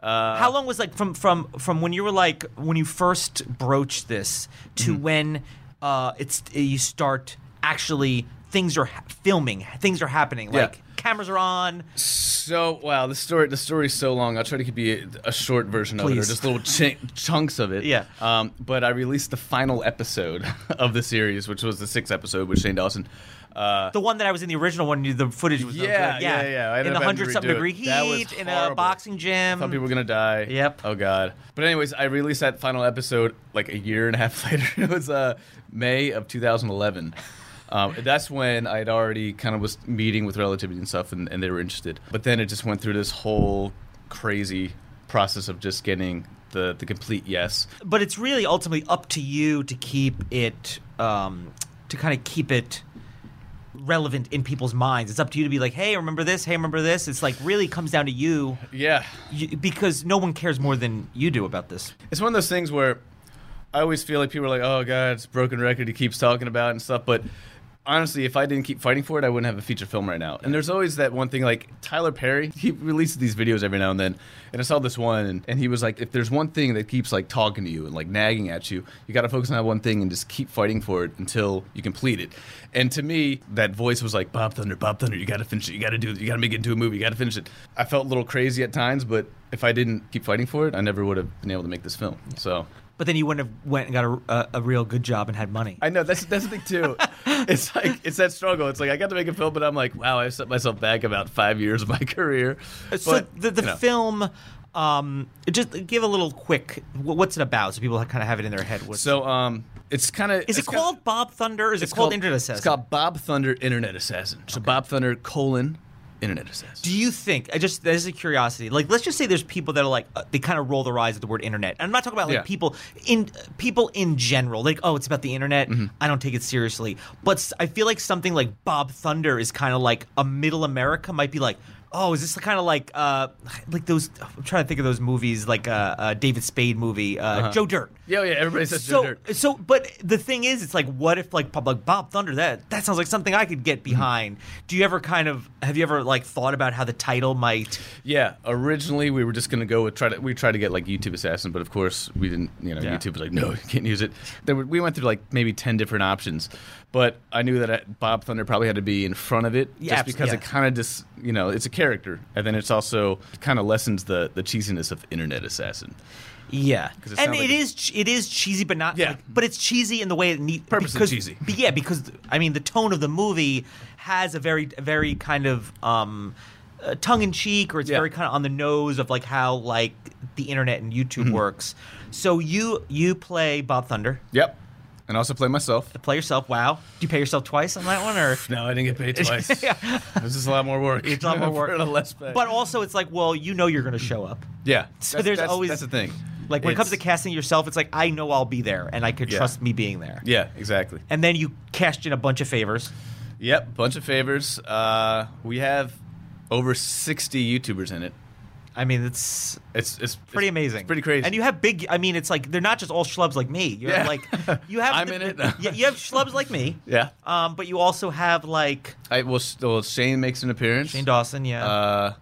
[SPEAKER 3] Uh,
[SPEAKER 1] How long was like from from from when you were like when you first broached this to
[SPEAKER 3] Mm-hmm.
[SPEAKER 1] when uh, it's you start actually things are ha- filming, things are happening,
[SPEAKER 3] Yeah.
[SPEAKER 1] like cameras are on.
[SPEAKER 3] So wow, the story the story's so long. I'll try to give you a, a short version of it, or just little ch- chunks of it.
[SPEAKER 1] Yeah.
[SPEAKER 3] Um, but I released the final episode of the series, which was the sixth episode with Shane Dawson. Uh,
[SPEAKER 1] The one that I was in the original one, the footage was no
[SPEAKER 3] Yeah,
[SPEAKER 1] good.
[SPEAKER 3] yeah, yeah. I
[SPEAKER 1] in the
[SPEAKER 3] up having to
[SPEAKER 1] hundred something degree heat in a boxing gym.
[SPEAKER 3] thought people were gonna die.
[SPEAKER 1] Yep.
[SPEAKER 3] Oh god. But anyways, I released that final episode like a year and a half later. it was uh, May of 2011. Um, that's when I had already kind of was meeting with relativity and stuff, and, and they were interested. But then it just went through this whole crazy process of just getting the the complete yes.
[SPEAKER 1] but it's really ultimately up to you to keep it um, to kind of keep it relevant in people's minds it's up to you to be like hey remember this hey remember this it's like really comes down to you,
[SPEAKER 3] Yeah.
[SPEAKER 1] you because no one cares more than you do about this
[SPEAKER 3] It's one of those things where I always feel like people are like, "Oh God, it's a broken record." He keeps talking about it and stuff, but honestly, if I didn't keep fighting for it, I wouldn't have a feature film right now. And there's always that one thing, like Tyler Perry, he releases these videos every now and then, and I saw this one, and, and he was like, "If there's one thing that keeps like talking to you and like nagging at you, you got to focus on that one thing and just keep fighting for it until you complete it." And to me, that voice was like, "Bob Thunder, Bob Thunder, you got to finish it. You got to do it. You got to make it into a movie. You got to finish it." I felt a little crazy at times, but if I didn't keep fighting for it, I never would have been able to make this film. So.
[SPEAKER 1] But then you wouldn't have went and got a, a, a real good job and had money
[SPEAKER 3] I know that's that's the thing too. it's like it's that struggle. It's like I got to make a film, but I'm like, wow, I set myself back about five years of my career.
[SPEAKER 1] so
[SPEAKER 3] But,
[SPEAKER 1] the, the
[SPEAKER 3] you know.
[SPEAKER 1] film um, just give a little quick what's it about so people kind of have it in their head What's-
[SPEAKER 3] So um, it's kind of
[SPEAKER 1] is it called bob thunder or is it called, internet assassin
[SPEAKER 3] It's called Bob Thunder Internet Assassin. So Bob Thunder colon Internet Assassin.
[SPEAKER 1] Do you think? I just this is a curiosity. Like, let's just say there's people that are like uh, they kind of roll their eyes at the word internet. And I'm not talking about like
[SPEAKER 3] Yeah.
[SPEAKER 1] people in people in general. Like, oh, it's about the internet.
[SPEAKER 3] Mm-hmm.
[SPEAKER 1] I don't take it seriously. But I feel like something like Bob Thunder is kind of like a middle America might be like. Oh, is this kind of like uh like those? I'm trying to think of those movies, like uh, uh David Spade movie, uh, Joe Dirt.
[SPEAKER 3] Yeah, yeah. Everybody says
[SPEAKER 1] So,
[SPEAKER 3] Joe Dirt.
[SPEAKER 1] so, but the thing is, it's like, what if like Bob, like Bob Thunder? That that sounds like something I could
[SPEAKER 3] Mm-hmm.
[SPEAKER 1] get behind. Do you ever kind of have you ever like thought about how the title might?
[SPEAKER 3] Yeah, originally we were just gonna go with try to we tried to get like YouTube Assassin, but of course we didn't. You know,
[SPEAKER 1] Yeah.
[SPEAKER 3] YouTube was like, no, you can't use it. There were, we went through like maybe ten different options, but I knew that uh, Bob Thunder probably had to be in front of it,
[SPEAKER 1] Yeah,
[SPEAKER 3] just because
[SPEAKER 1] yeah.
[SPEAKER 3] it kind of just you know it's a character, and then it's also kind of lessens the the cheesiness of Internet Assassin.
[SPEAKER 1] Yeah,
[SPEAKER 3] it
[SPEAKER 1] and it
[SPEAKER 3] like
[SPEAKER 1] is ch- it is cheesy, but not.
[SPEAKER 3] Yeah.
[SPEAKER 1] like- but it's cheesy in the way it needs.
[SPEAKER 3] Purposely
[SPEAKER 1] because,
[SPEAKER 3] cheesy.
[SPEAKER 1] Yeah, because I mean the tone of the movie has a very very kind of um, uh, tongue in cheek, or it's
[SPEAKER 3] Yeah.
[SPEAKER 1] very kind of on the nose of like how like the internet and YouTube
[SPEAKER 3] Mm-hmm.
[SPEAKER 1] works. So you you play Bob Thunder,
[SPEAKER 3] Yep, and also play myself.
[SPEAKER 1] play yourself. Wow, do you pay yourself twice on that one, or?
[SPEAKER 3] No, I didn't get paid twice.
[SPEAKER 1] Yeah.
[SPEAKER 3] This is a lot more work.
[SPEAKER 1] It's a lot more work.
[SPEAKER 3] For less pay.
[SPEAKER 1] But also, it's like, well, you know, you're going to show up.
[SPEAKER 3] yeah,
[SPEAKER 1] So
[SPEAKER 3] that's-
[SPEAKER 1] there's
[SPEAKER 3] that's-
[SPEAKER 1] always
[SPEAKER 3] that's the thing.
[SPEAKER 1] Like when it comes to casting yourself, it's like I know I'll be there, and I could
[SPEAKER 3] Yeah.
[SPEAKER 1] trust me being there.
[SPEAKER 3] Yeah, exactly.
[SPEAKER 1] And then you cashed in a bunch of favors.
[SPEAKER 3] Yep, bunch of favors. Uh, we have over sixty YouTubers in it.
[SPEAKER 1] I mean, it's
[SPEAKER 3] It's it's
[SPEAKER 1] pretty
[SPEAKER 3] it's-
[SPEAKER 1] amazing.
[SPEAKER 3] It's pretty crazy.
[SPEAKER 1] And you have big. I mean, it's like they're not just all schlubs like me. You have
[SPEAKER 3] Yeah.
[SPEAKER 1] like you have.
[SPEAKER 3] I'm
[SPEAKER 1] the-
[SPEAKER 3] in it.
[SPEAKER 1] yeah, you have schlubs like me.
[SPEAKER 3] yeah.
[SPEAKER 1] Um, but you also have like
[SPEAKER 3] I well, well, Shane makes an appearance.
[SPEAKER 1] Shane Dawson. Yeah.
[SPEAKER 3] Uh,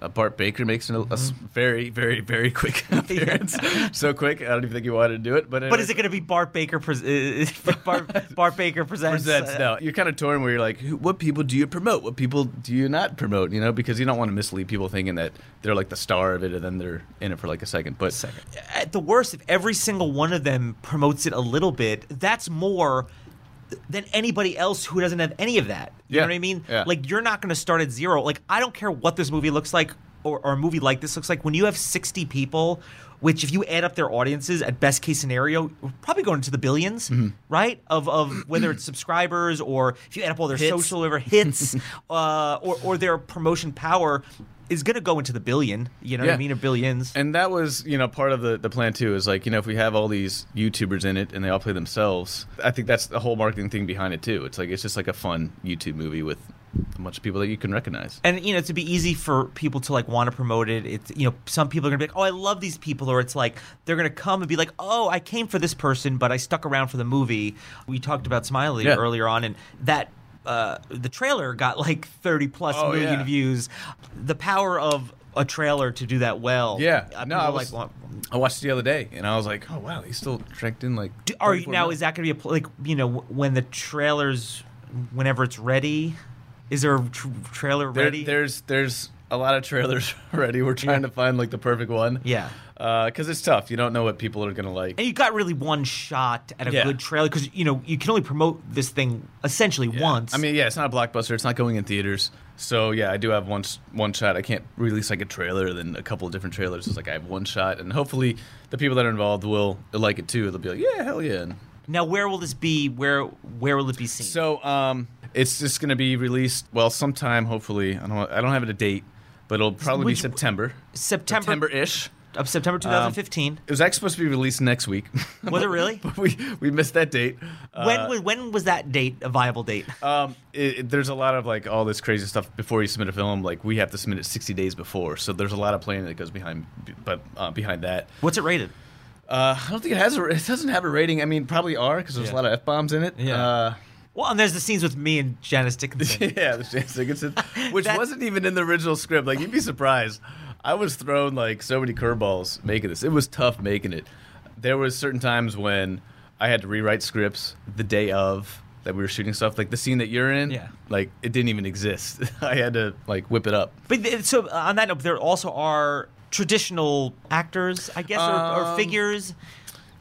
[SPEAKER 3] uh, Bart Baker makes an,
[SPEAKER 1] Mm-hmm.
[SPEAKER 3] very, very, very quick appearance. so quick, I don't even think he wanted to do it. But
[SPEAKER 1] but is it going to be Bart Baker? Pres- uh, Bart, Bart Baker presents.
[SPEAKER 3] presents?
[SPEAKER 1] uh,
[SPEAKER 3] No, you're kind of torn where you're like, what people do you promote? What people do you not promote? You know, because you don't want to mislead people thinking that they're like the star of it and then they're in it for like a second. But second.
[SPEAKER 1] At the worst, if every single one of them promotes it a little bit, that's more than anybody else who doesn't have any of that. You
[SPEAKER 3] Yeah.
[SPEAKER 1] know what I mean?
[SPEAKER 3] Yeah.
[SPEAKER 1] Like you're not going to start at zero. Like I don't care what this movie looks like or, or a movie like this looks like. When you have 60 people, which if you add up their audiences at best case scenario, we're probably going into the 1000000000s
[SPEAKER 3] Mm-hmm.
[SPEAKER 1] right? Of of whether it's subscribers or if you add up all their
[SPEAKER 3] Hits.
[SPEAKER 1] social or hits, uh, or or their promotion power. Is going to go into the billion, you know what I mean, or billions.
[SPEAKER 3] And that was, you know, part of the, the plan too. Is like, you know, if we have all these YouTubers in it and they all play themselves, I think that's the whole marketing thing behind it too. It's like it's just like a fun YouTube movie with a bunch of people that you can recognize.
[SPEAKER 1] and you know to be easy for people to like want to promote it it's you know some people are gonna be like oh i love these people or it's like they're gonna come and be like oh i came for this person but i stuck around for the movie we talked about smiley
[SPEAKER 3] Yeah.
[SPEAKER 1] earlier on and that uh, the trailer got like 30 plus
[SPEAKER 3] Oh,
[SPEAKER 1] million
[SPEAKER 3] yeah.
[SPEAKER 1] views the power of a trailer to do that well
[SPEAKER 3] Yeah,
[SPEAKER 1] uh,
[SPEAKER 3] no, I was-
[SPEAKER 1] like
[SPEAKER 3] I watched it the other day, and I was like, "Oh wow, he's still tracked in like."
[SPEAKER 1] do, are you now is that gonna be a like you know when the trailers whenever it's ready is there a tr- trailer
[SPEAKER 3] There-
[SPEAKER 1] ready
[SPEAKER 3] there's there's a lot of trailers already. We're trying
[SPEAKER 1] Yeah.
[SPEAKER 3] to find like the perfect one.
[SPEAKER 1] Yeah.
[SPEAKER 3] Because it's tough. You don't know what people are gonna like.
[SPEAKER 1] And you got really one shot at a
[SPEAKER 3] Yeah.
[SPEAKER 1] good trailer because you know you can only promote this thing essentially
[SPEAKER 3] Yeah.
[SPEAKER 1] once.
[SPEAKER 3] I mean, yeah, it's not a blockbuster. It's not going in theaters. So yeah, I do have one one shot. I can't release like a trailer, then a couple of different trailers. It's like I have one shot, and hopefully the people that are involved will like it too. They'll be like, yeah, hell yeah. And
[SPEAKER 1] now where will this be? Where where will it be seen?
[SPEAKER 3] so um, it's just going to be released. Well, sometime hopefully. I don't. I don't have it a date, but it'll probably
[SPEAKER 1] Which-
[SPEAKER 3] be September.
[SPEAKER 1] September
[SPEAKER 3] September-ish.
[SPEAKER 1] Of September 2015.
[SPEAKER 3] It was actually supposed to be released next week.
[SPEAKER 1] Was it really?
[SPEAKER 3] we we missed that date.
[SPEAKER 1] when
[SPEAKER 3] Uh,
[SPEAKER 1] was when was that date a viable date?
[SPEAKER 3] Um, it, it- there's a lot of like all this crazy stuff before you submit a film. Like we have to submit it 60 days before, so there's a lot of planning that goes behind, but uh, behind that,
[SPEAKER 1] What's it rated?
[SPEAKER 3] uh, I don't think it has. A, it doesn't have a rating. I mean, probably are because there's
[SPEAKER 1] Yeah.
[SPEAKER 3] a lot of f bombs in it.
[SPEAKER 1] Yeah.
[SPEAKER 3] Uh,
[SPEAKER 1] Well, and there's the scenes with me and Janice Dickinson.
[SPEAKER 3] yeah, Janice Dickinson, which
[SPEAKER 1] That-
[SPEAKER 3] wasn't even in the original script. Like you'd be surprised. I was thrown like so many curveballs making this. It was tough making it. There was certain times when I had to rewrite scripts the day of that we were shooting stuff. Like the scene that you're in,
[SPEAKER 1] Yeah.
[SPEAKER 3] like it didn't even exist. I had to like whip it up.
[SPEAKER 1] But th- so on that note, there also are traditional actors, I guess, or, or
[SPEAKER 3] Um,
[SPEAKER 1] figures.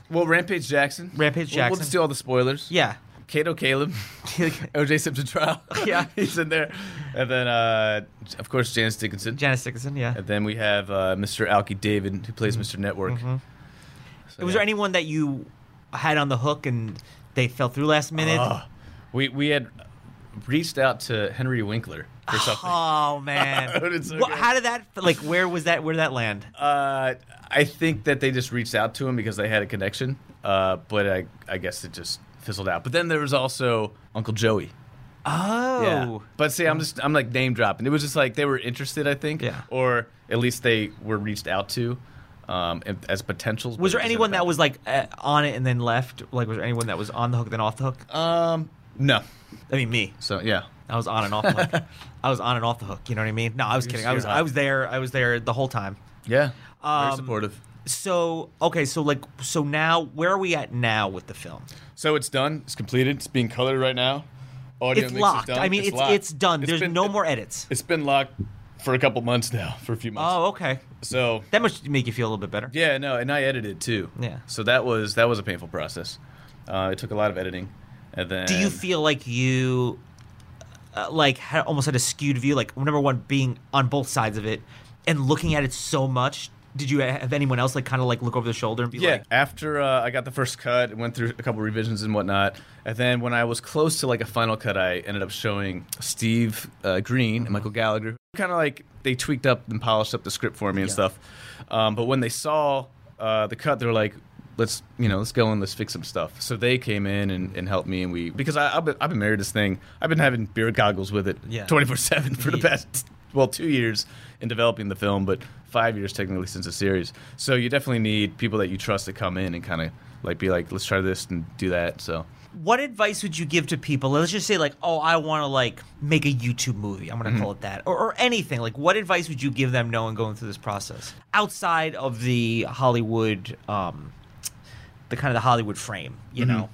[SPEAKER 3] Well, Rampage Jackson.
[SPEAKER 1] Rampage
[SPEAKER 3] We'll- We'll just do all the spoilers.
[SPEAKER 1] Yeah.
[SPEAKER 3] Kato Kaelin. OJ Simpson trial.
[SPEAKER 1] Yeah.
[SPEAKER 3] He's in there. And then, uh, of course, Janice Dickinson.
[SPEAKER 1] Janice Dickinson. Yeah.
[SPEAKER 3] and then we have uh, Mr. Alki David, who plays Mr. Network.
[SPEAKER 1] Mm-hmm. Was
[SPEAKER 3] yeah.
[SPEAKER 1] there anyone that you had on the hook and they fell through last minute?
[SPEAKER 3] Oh, we, we had reached out to Henry Winkler for something.
[SPEAKER 1] Oh man!
[SPEAKER 3] So good.
[SPEAKER 1] how did that? Like, where was that? Where did that land?
[SPEAKER 3] Uh, I think that they just reached out to him because they had a connection, uh, but I, I guess it just fizzled out. But then there was also Uncle Joey.
[SPEAKER 1] Oh,
[SPEAKER 3] Yeah. But see, I'm just I'm like name dropping. It was just like they were interested, I think.
[SPEAKER 1] Yeah.
[SPEAKER 3] Or at least they were reached out to um, as potentials.
[SPEAKER 1] was there anyone that was like uh, on it and then left? Like, was there anyone that was on the hook then off the hook?
[SPEAKER 3] Um, no.
[SPEAKER 1] I mean, me.
[SPEAKER 3] So yeah.
[SPEAKER 1] I was on and off the hook. I was on and off the hook. You know what I mean? No, I was
[SPEAKER 3] You're
[SPEAKER 1] kidding. I was
[SPEAKER 3] sure
[SPEAKER 1] I was there. I was there the whole time.
[SPEAKER 3] Yeah.
[SPEAKER 1] Um,
[SPEAKER 3] Very supportive.
[SPEAKER 1] So okay, so like so now where are we at now with the film?
[SPEAKER 3] So it's done. It's completed. It's being colored right now. Audio
[SPEAKER 1] It's
[SPEAKER 3] mix is
[SPEAKER 1] locked. I mean, it's
[SPEAKER 3] locked.
[SPEAKER 1] it's done.
[SPEAKER 3] It's
[SPEAKER 1] There's
[SPEAKER 3] been-
[SPEAKER 1] no more edits.
[SPEAKER 3] It's been locked for a couple months now, for a few months.
[SPEAKER 1] Oh, okay.
[SPEAKER 3] So
[SPEAKER 1] That must make you feel a little bit better.
[SPEAKER 3] yeah, no, and I edited too.
[SPEAKER 1] Yeah.
[SPEAKER 3] So that was that was a painful process. Uh, it took a lot of editing, and then
[SPEAKER 1] Do you feel like you uh, like had, almost had a skewed view? Like number one, being on both sides of it and looking at it so much. Did you have anyone else like kind of like look over the shoulder and be
[SPEAKER 3] Yeah,
[SPEAKER 1] like,
[SPEAKER 3] after uh, I got the first cut, and went through a couple revisions and whatnot, and then when I was close to like a final cut, I ended up showing Steve uh, Green and Michael Gallagher. Kind of like they tweaked up and polished up the script for me and
[SPEAKER 1] Yeah.
[SPEAKER 3] stuff. Um, but when they saw uh, the cut, they were like, "Let's you know, let's go and let's fix some stuff." So they came in and, and helped me, and we because I, I've, been, I've been married to this thing. I've been having beer goggles with it
[SPEAKER 1] Yeah.
[SPEAKER 3] twenty four seven for the past well two years in developing the film, but five years technically since the series. So you definitely need people that you trust to come in and kind of like be like, let's try this and do that. So
[SPEAKER 1] what advice would you give to people? Let's just say like, oh, I want to like make a YouTube movie. I'm going to call it that, or, or anything. Like, what advice would you give them knowing going through this process outside of the Hollywood, um, the kind of the Hollywood frame, you know?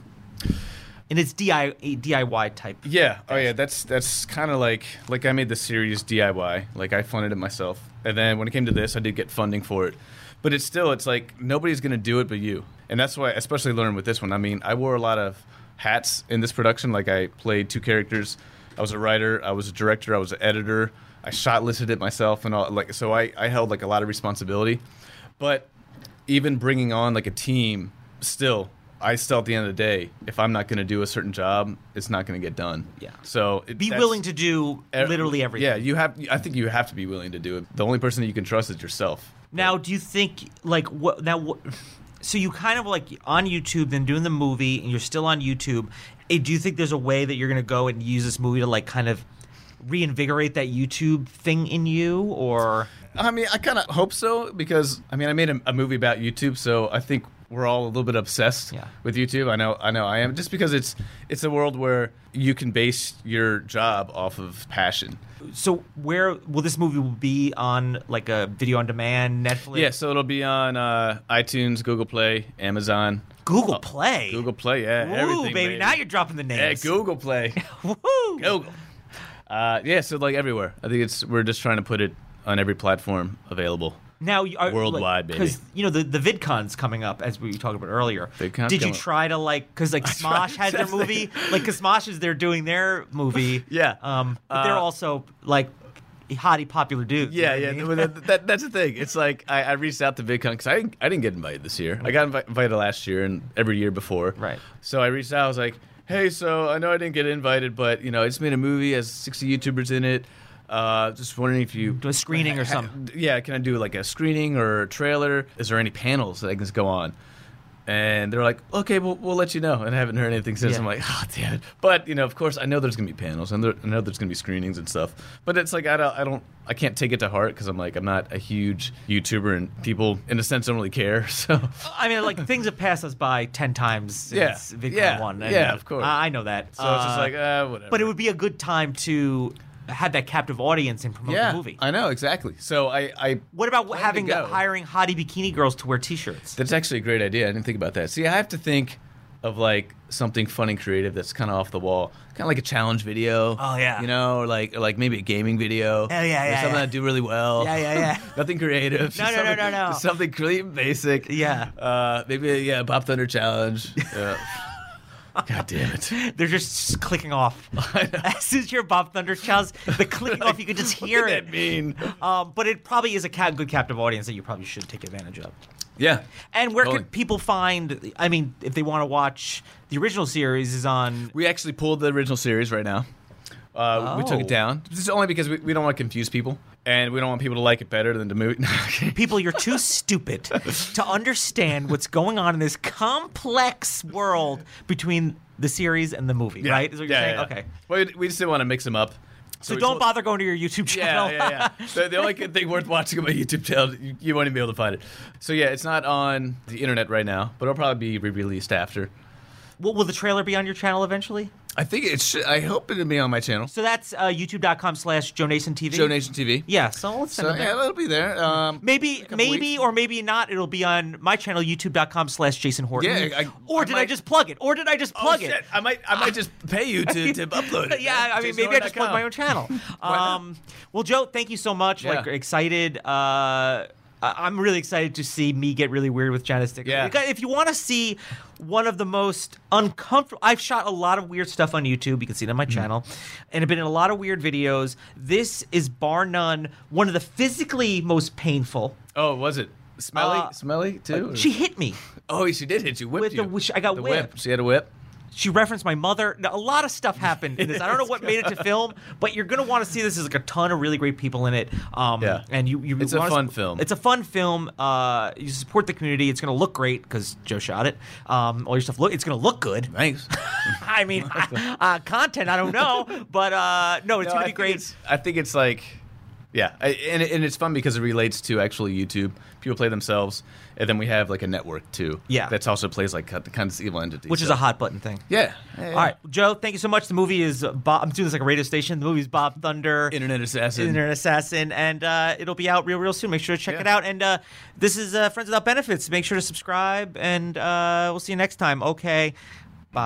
[SPEAKER 1] And it's DI, DIY type.
[SPEAKER 3] yeah, oh yeah, that's that's kind of like like I made the series DIY, like I funded it myself, and then when it came to this, I did get funding for it. But it's still, it's like nobody's gonna do it but you, and that's why, I especially learned with this one. I mean, I wore a lot of hats in this production. Like I played two characters. I was a writer. I was a director. I was an editor. I shot listed it myself and all. Like so, I I held like a lot of responsibility. But even bringing on like a team, still, I still at the end of the day, if I'm not going to do a certain job, it's not going to get done.
[SPEAKER 1] Yeah.
[SPEAKER 3] So it,
[SPEAKER 1] Be willing to do
[SPEAKER 3] er-
[SPEAKER 1] literally everything.
[SPEAKER 3] Yeah, you have. I think you have to be willing to do it. The only person that you can trust is yourself.
[SPEAKER 1] Now, do you think like what now? What, so you kind of like on YouTube, then doing the movie, and you're still on YouTube. eh, Do you think there's a way that you're going to go and use this movie to like kind of reinvigorate that YouTube thing in you, or
[SPEAKER 3] I mean, I kind of hope so because I mean, I made a, a movie about YouTube, so I think we're all a little bit obsessed
[SPEAKER 1] Yeah.
[SPEAKER 3] with YouTube. I know, I know, I am just because it's it's a world where you can base your job off of passion.
[SPEAKER 1] so where will this movie be on like a video on demand, Netflix?
[SPEAKER 3] Yeah, so it'll be on uh, iTunes, Google Play, Amazon,
[SPEAKER 1] Google Play.
[SPEAKER 3] Oh, Google Play. Yeah,
[SPEAKER 1] Ooh,
[SPEAKER 3] everything,
[SPEAKER 1] baby, Now you're dropping the names. yeah.
[SPEAKER 3] Google Play,
[SPEAKER 1] Woo!
[SPEAKER 3] Google. Uh, yeah, so like everywhere. I think it's we're just trying to put it on every platform available.
[SPEAKER 1] Now you are
[SPEAKER 3] Worldwide, baby.
[SPEAKER 1] Because you know the the VidCon's coming up as we talked about earlier.
[SPEAKER 3] VidCon's
[SPEAKER 1] Did you try to like because like Smosh has their movie, like because Smosh is they're doing their movie.
[SPEAKER 3] Yeah.
[SPEAKER 1] Um, but they're
[SPEAKER 3] Uh,
[SPEAKER 1] also like hottie popular dudes. you
[SPEAKER 3] Yeah,
[SPEAKER 1] know
[SPEAKER 3] yeah.
[SPEAKER 1] I mean?
[SPEAKER 3] that, that- that's the thing. It's like I, I reached out to VidCon because I didn't, I didn't get invited this year. I got invi- invited last year and every year before.
[SPEAKER 1] Right.
[SPEAKER 3] So I reached out. I was like, "Hey, so I know I didn't get invited, but you know, I just made a movie has 60 YouTubers in it. Uh, just wondering if you
[SPEAKER 1] Do a screening or something.
[SPEAKER 3] Yeah, can I do like a screening or a trailer? Is there any panels that I can just go on?" And they're like, "Okay, we'll, we'll let you know." And I haven't heard anything since.
[SPEAKER 1] Yeah.
[SPEAKER 3] I'm like, "Oh, damn it!" But you know, of course, I know there's gonna be panels, and there, I know there's gonna be screenings and stuff. But it's like I don't, I don't, I can't take it to heart because I'm like, I'm not a huge YouTuber, and people, in a sense, don't really care. So
[SPEAKER 1] I mean, like things have passed us by ten times since
[SPEAKER 3] Yeah.
[SPEAKER 1] VidCon
[SPEAKER 3] Yeah.
[SPEAKER 1] one.
[SPEAKER 3] Yeah, of course.
[SPEAKER 1] I, I know that.
[SPEAKER 3] So it's just
[SPEAKER 1] Uh,
[SPEAKER 3] like, uh, whatever.
[SPEAKER 1] but it would be a good time to have that captive audience and promote
[SPEAKER 3] yeah,
[SPEAKER 1] the movie.
[SPEAKER 3] I know exactly. So I, I
[SPEAKER 1] what about having hiring hottie bikini girls to wear T-shirts?
[SPEAKER 3] That's actually a great idea. I didn't think about that. See, I have to think of like something fun and creative that's kind of off the wall, kind of like a challenge video.
[SPEAKER 1] Oh, yeah.
[SPEAKER 3] you know, or like or like maybe a gaming video.
[SPEAKER 1] Oh, yeah,
[SPEAKER 3] or
[SPEAKER 1] yeah,
[SPEAKER 3] something
[SPEAKER 1] yeah.
[SPEAKER 3] that do really well.
[SPEAKER 1] Yeah, yeah, yeah.
[SPEAKER 3] Nothing creative.
[SPEAKER 1] No, no, no,
[SPEAKER 3] something-
[SPEAKER 1] no, no.
[SPEAKER 3] Something really basic.
[SPEAKER 1] Yeah.
[SPEAKER 3] Uh, maybe a, yeah, Bob Thunder challenge. Yeah. God damn it.
[SPEAKER 1] They're just clicking off. As soon as your Bob Thunder challenge, the clicking off, you can just hear
[SPEAKER 3] what
[SPEAKER 1] it.
[SPEAKER 3] That mean?
[SPEAKER 1] Um, but it probably is a ca- good captive audience that you probably should take advantage of.
[SPEAKER 3] Yeah.
[SPEAKER 1] And where
[SPEAKER 3] Totally.
[SPEAKER 1] could people find? I mean, if they want to watch the original series, is on.
[SPEAKER 3] We actually pulled the original series right now. Uh, We took
[SPEAKER 1] Oh.
[SPEAKER 3] it down. It's only because we, we don't want to confuse people, and we don't want people to like it better than the movie.
[SPEAKER 1] People, you're too stupid to understand what's going on in this complex world between the series and the movie, right? Is what you're
[SPEAKER 3] yeah,
[SPEAKER 1] saying?
[SPEAKER 3] yeah.
[SPEAKER 1] Okay.
[SPEAKER 3] Well, we- just didn't want to mix them up.
[SPEAKER 1] So
[SPEAKER 3] we
[SPEAKER 1] don't bother going to your YouTube channel.
[SPEAKER 3] Yeah, yeah, yeah. the, the only good thing worth watching on my YouTube channel, you, you won't even be able to find it. So yeah, it's not on the internet right now, but it'll probably be re-released after.
[SPEAKER 1] Will, will the trailer be on your channel eventually?
[SPEAKER 3] I think it should. I hope it'll be on my channel,
[SPEAKER 1] So that's uh, youtube.com slash Joe Nation TV.
[SPEAKER 3] Joe Nation TV.
[SPEAKER 1] Yeah, so let's send
[SPEAKER 3] So
[SPEAKER 1] it there.
[SPEAKER 3] yeah, it'll be there. Um,
[SPEAKER 1] Maybe, maybe,
[SPEAKER 3] weeks.
[SPEAKER 1] or maybe not. It'll be on my channel, youtube.com slash Jason Horton.
[SPEAKER 3] Yeah, I-
[SPEAKER 1] or
[SPEAKER 3] I
[SPEAKER 1] did I
[SPEAKER 3] might-
[SPEAKER 1] just plug it? Or did I just plug
[SPEAKER 3] oh,
[SPEAKER 1] plug
[SPEAKER 3] shit.
[SPEAKER 1] it?
[SPEAKER 3] I might, I might just pay you to, to upload it.
[SPEAKER 1] yeah, I mean, maybe I just plug my own channel. um, well, Joe, thank you so much. Like,
[SPEAKER 3] Yeah.
[SPEAKER 1] excited. Uh, I'm really excited to see me get really weird with Janice Stick.
[SPEAKER 3] Yeah.
[SPEAKER 1] If you want to see one of the most uncomfortable, I've shot a lot of weird stuff on YouTube. You can see it on my
[SPEAKER 3] Mm-hmm.
[SPEAKER 1] channel, and I've been in a lot of weird videos. This is bar none one of the physically most painful.
[SPEAKER 3] Oh, was it smelly?
[SPEAKER 1] Uh,
[SPEAKER 3] smelly too.
[SPEAKER 1] She hit me.
[SPEAKER 3] oh, she did hit you. Whipped
[SPEAKER 1] With the
[SPEAKER 3] you.
[SPEAKER 1] which- I got
[SPEAKER 3] the
[SPEAKER 1] whipped.
[SPEAKER 3] whip. She had a whip.
[SPEAKER 1] She referenced my mother. Now, a lot of stuff happened in this. I don't know what made it to film, but you're gonna want to see this. There's like a ton of really great people in it. Um,
[SPEAKER 3] Yeah.
[SPEAKER 1] and you, you
[SPEAKER 3] It's a fun
[SPEAKER 1] sup-
[SPEAKER 3] film.
[SPEAKER 1] It's a fun film. Uh, you support the community. It's gonna look great because Joe shot it. Um, all your stuff look. It's gonna look good.
[SPEAKER 3] Thanks.
[SPEAKER 1] I mean, uh, content. I don't know, but uh, no, it's
[SPEAKER 3] No,
[SPEAKER 1] gonna
[SPEAKER 3] I
[SPEAKER 1] be great.
[SPEAKER 3] I think it's like, yeah, I, and, and it's fun because it relates to actually YouTube. People play themselves, and then we have like a network too.
[SPEAKER 1] Yeah.
[SPEAKER 3] that's also plays like the kind of evil entity,
[SPEAKER 1] Which is a hot button thing.
[SPEAKER 3] Yeah. yeah.
[SPEAKER 1] All right, Joe. Thank you so much. The movie is Bob. I'm doing this like a radio station. The movie is Bob Thunder.
[SPEAKER 3] Internet assassin.
[SPEAKER 1] Internet Assassin, and uh, it'll be out real, real soon. Make sure to check
[SPEAKER 3] Yeah.
[SPEAKER 1] it out. And uh, this is uh, Friends Without Benefits. Make sure to subscribe, and uh, we'll see you next time. Okay, bye.